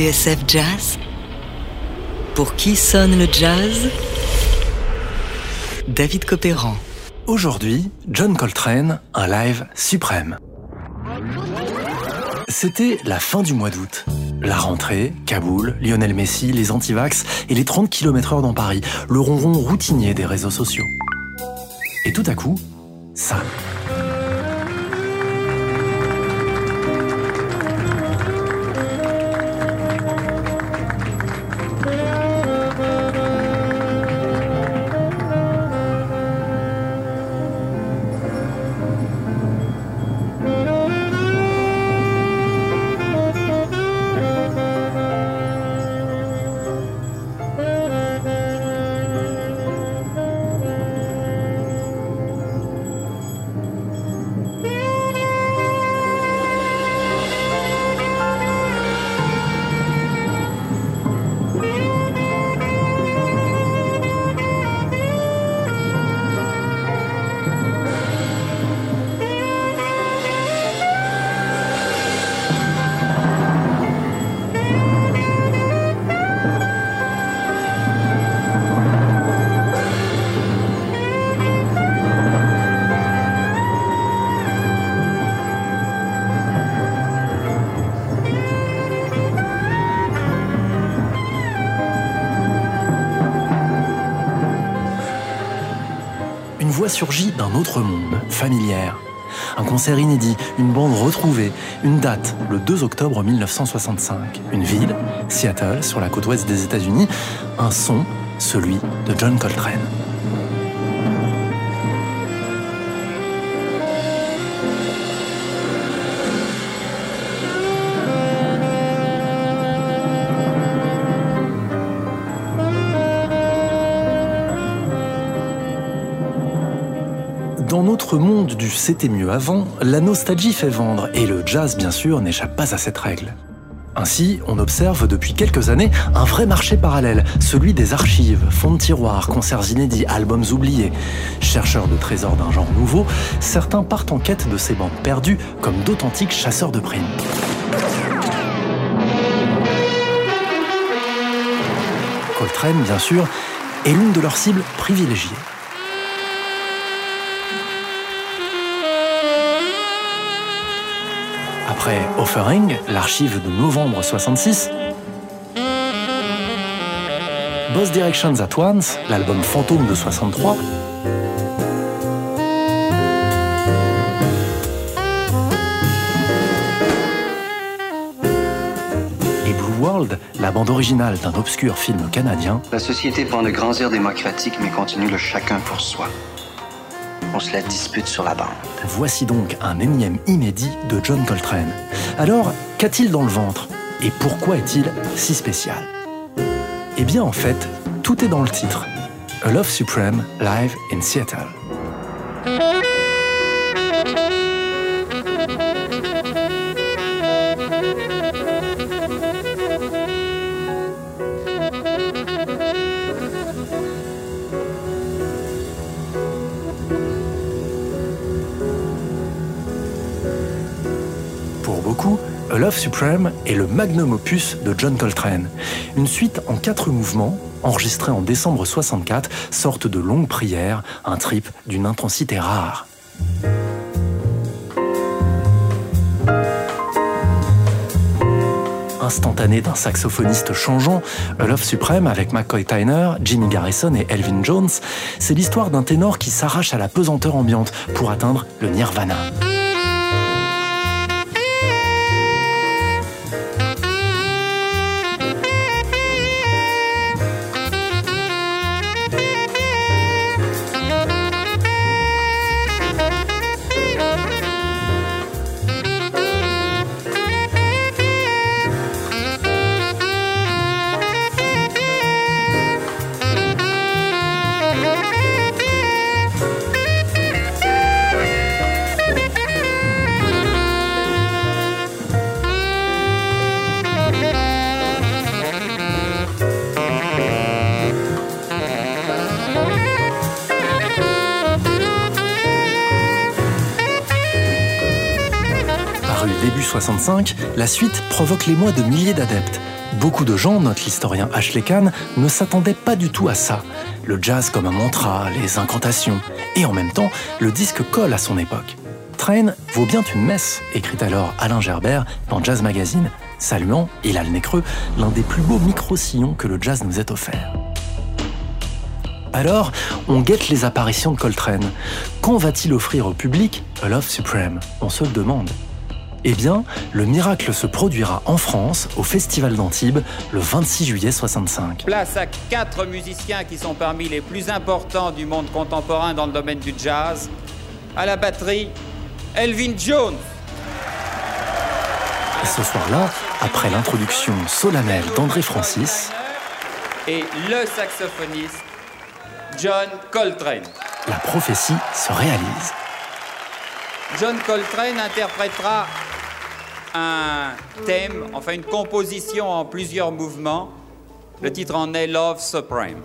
TSF Jazz Pour qui sonne le jazz? David Copéran. Aujourd'hui, John Coltrane, un live suprême. C'était la fin du mois d'août. La rentrée, Kaboul, Lionel Messi, les antivax et les 30 km/h dans Paris, le ronron routinier des réseaux sociaux. Et tout à coup, ça. Une voix surgit d'un autre monde, familière. Un concert inédit, une bande retrouvée, une date, le 2 octobre 1965. Une ville, Seattle, sur la côte ouest des États-Unis. Un son, celui de John Coltrane. Dans notre monde du c'était mieux avant, la nostalgie fait vendre et le jazz bien sûr n'échappe pas à cette règle. Ainsi, on observe depuis quelques années un vrai marché parallèle, celui des archives, fonds de tiroirs, concerts inédits, albums oubliés. Chercheurs de trésors d'un genre nouveau, certains partent en quête de ces bandes perdues comme d'authentiques chasseurs de primes. Coltrane, bien sûr, est l'une de leurs cibles privilégiées. Après Offering, l'archive de novembre 66, Boss Directions at Once, l'album fantôme de 63, et Blue World, la bande originale d'un obscur film canadien, La société prend de grands airs démocratiques, mais continue le chacun pour soi. On se la dispute sur la bande. Voici donc un énième inédit de John Coltrane. Alors, qu'a-t-il dans le ventre? Et pourquoi est-il si spécial? Eh bien, en fait, tout est dans le titre. A Love Supreme Live in Seattle. Love Supreme est le magnum opus de John Coltrane. Une suite en quatre mouvements, enregistrée en décembre 64, sorte de longue prière, un trip d'une intensité rare. Instantané d'un saxophoniste changeant, Love Supreme avec McCoy Tyner, Jimmy Garrison et Elvin Jones, c'est l'histoire d'un ténor qui s'arrache à la pesanteur ambiante pour atteindre le nirvana. Début 65, la suite provoque l'émoi de milliers d'adeptes. Beaucoup de gens, note l'historien Ashley Kahn, ne s'attendaient pas du tout à ça. Le jazz comme un mantra, les incantations. Et en même temps, le disque colle à son époque. Train vaut bien une messe, écrit alors Alain Gerbert dans Jazz Magazine, saluant, il a le nez creux, l'un des plus beaux micro-sillons que le jazz nous ait offert. Alors, on guette les apparitions de Coltrane. Quand va-t-il offrir au public? A Love Supreme On se le demande. Eh bien, le miracle se produira en France, au Festival d'Antibes, le 26 juillet 65. Place à quatre musiciens qui sont parmi les plus importants du monde contemporain dans le domaine du jazz. À la batterie, Elvin Jones. ce soir-là, après l'introduction solennelle d'André Francis, et le saxophoniste John Coltrane. La prophétie se réalise. John Coltrane interprétera un thème, enfin une composition en plusieurs mouvements. Le titre en est Love Supreme.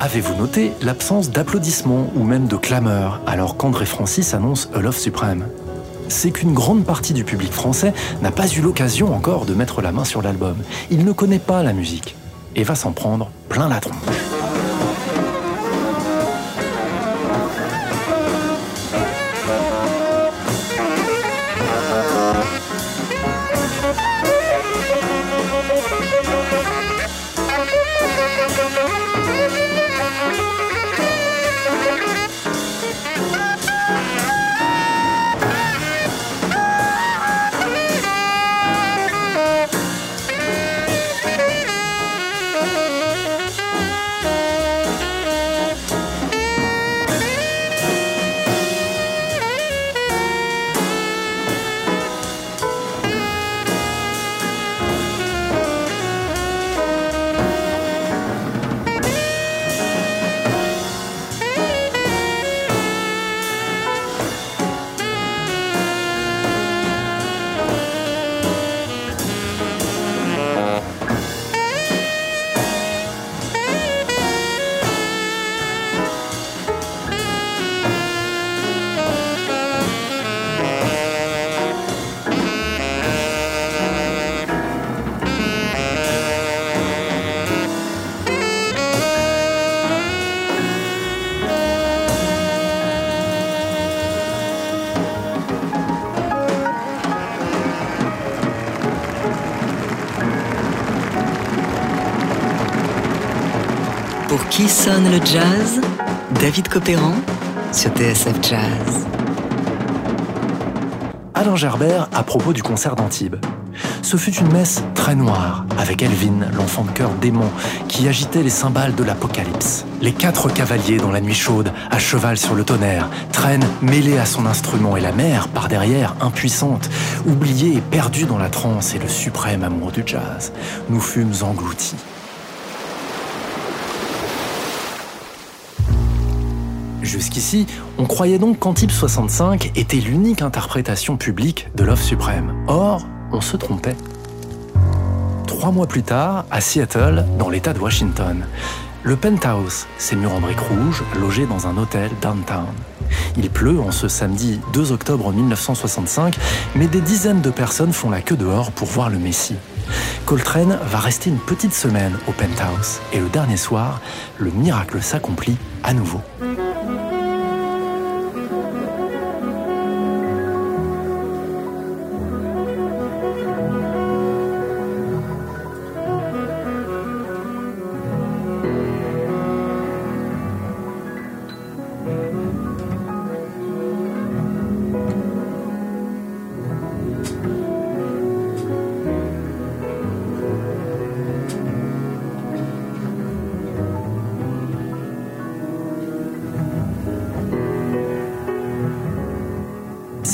Avez-vous noté l'absence d'applaudissements ou même de clameurs alors qu'André Francis annonce A Love Supreme? C'est qu'une grande partie du public français n'a pas eu l'occasion encore de mettre la main sur l'album. Il ne connaît pas la musique et va s'en prendre plein la tronche. Le jazz David Copéran sur TSF Jazz. Alain Gerbert à propos du concert d'Antibes. Ce fut une messe très noire, avec Elvin, l'enfant de cœur démon, qui agitait les cymbales de l'apocalypse. Les quatre cavaliers dans la nuit chaude, à cheval sur le tonnerre, traînent mêlés à son instrument et la mère, par derrière, impuissante, oubliée et perdue dans la transe et le suprême amour du jazz. Nous fûmes engloutis. Jusqu'ici, on croyait donc qu'Antibes 65 était l'unique interprétation publique de Love Suprême. Or, on se trompait. Trois mois plus tard, à Seattle, dans l'État de Washington, le penthouse, ses murs en briques rouges, logé dans un hôtel downtown. Il pleut en ce samedi 2 octobre 1965, mais des dizaines de personnes font la queue dehors pour voir le Messie. Coltrane va rester une petite semaine au penthouse, et le dernier soir, le miracle s'accomplit à nouveau.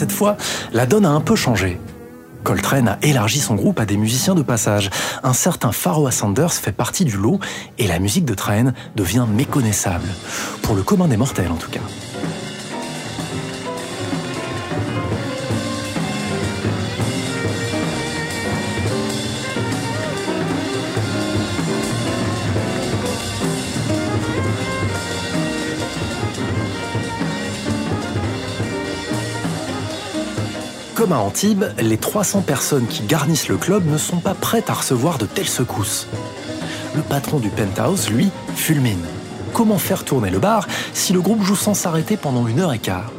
Cette fois, la donne a un peu changé. Coltrane a élargi son groupe à des musiciens de passage. Un certain Pharoah Sanders fait partie du lot et la musique de Train devient méconnaissable. Pour le commun des mortels en tout cas. Comme à Antibes, les 300 personnes qui garnissent le club ne sont pas prêtes à recevoir de telles secousses. Le patron du penthouse, lui, fulmine. Comment faire tourner le bar si le groupe joue sans s'arrêter pendant une heure et quart?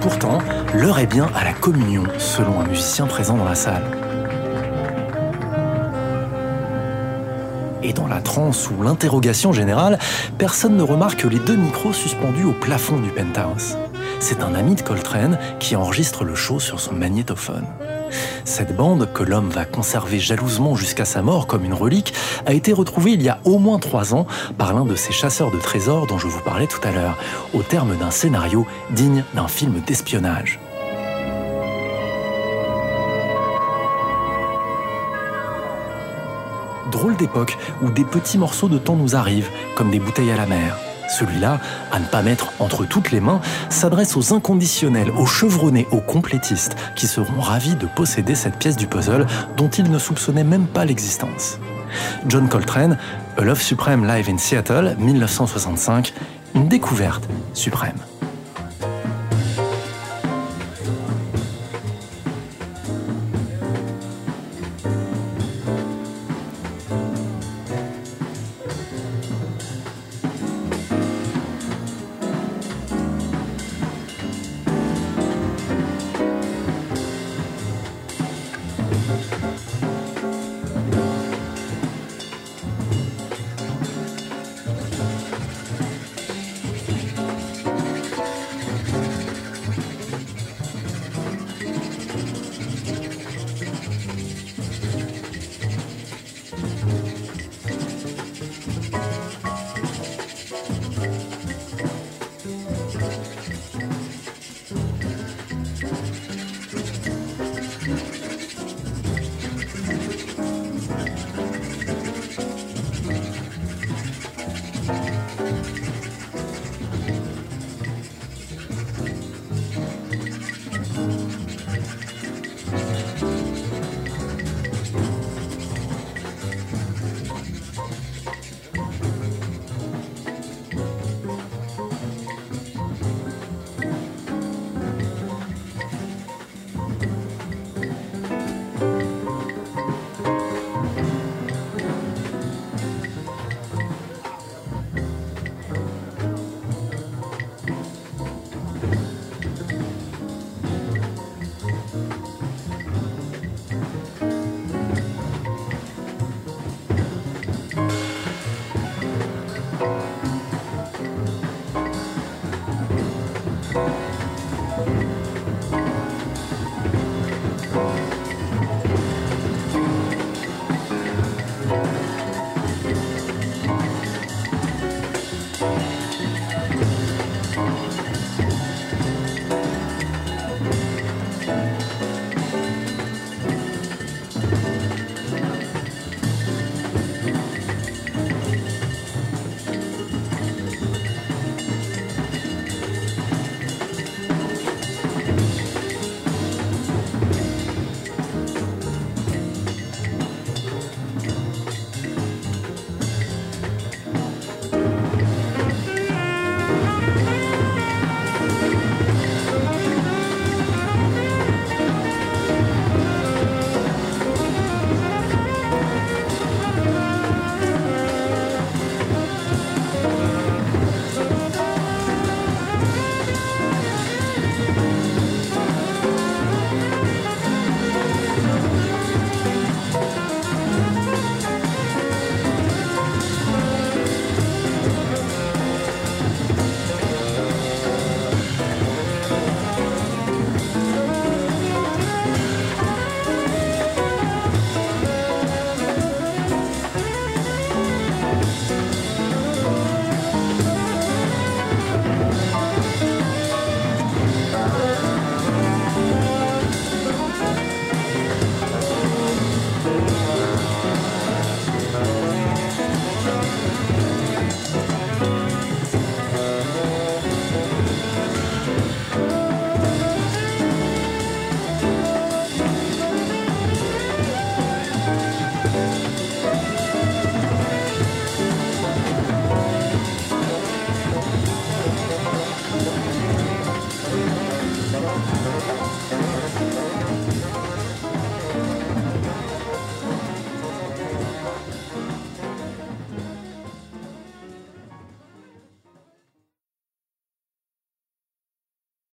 Pourtant, l'heure est bien à la communion, selon un musicien présent dans la salle. Et dans la transe ou l'interrogation générale, personne ne remarque les deux micros suspendus au plafond du penthouse. C'est un ami de Coltrane qui enregistre le show sur son magnétophone. Cette bande, que l'homme va conserver jalousement jusqu'à sa mort comme une relique, a été retrouvée il y a au moins trois ans par l'un de ces chasseurs de trésors dont je vous parlais tout à l'heure, au terme d'un scénario digne d'un film d'espionnage. Drôle d'époque où des petits morceaux de temps nous arrivent, comme des bouteilles à la mer. Celui-là, à ne pas mettre entre toutes les mains, s'adresse aux inconditionnels, aux chevronnés, aux complétistes, qui seront ravis de posséder cette pièce du puzzle dont ils ne soupçonnaient même pas l'existence. John Coltrane, A Love Supreme Live in Seattle, 1965, une découverte suprême.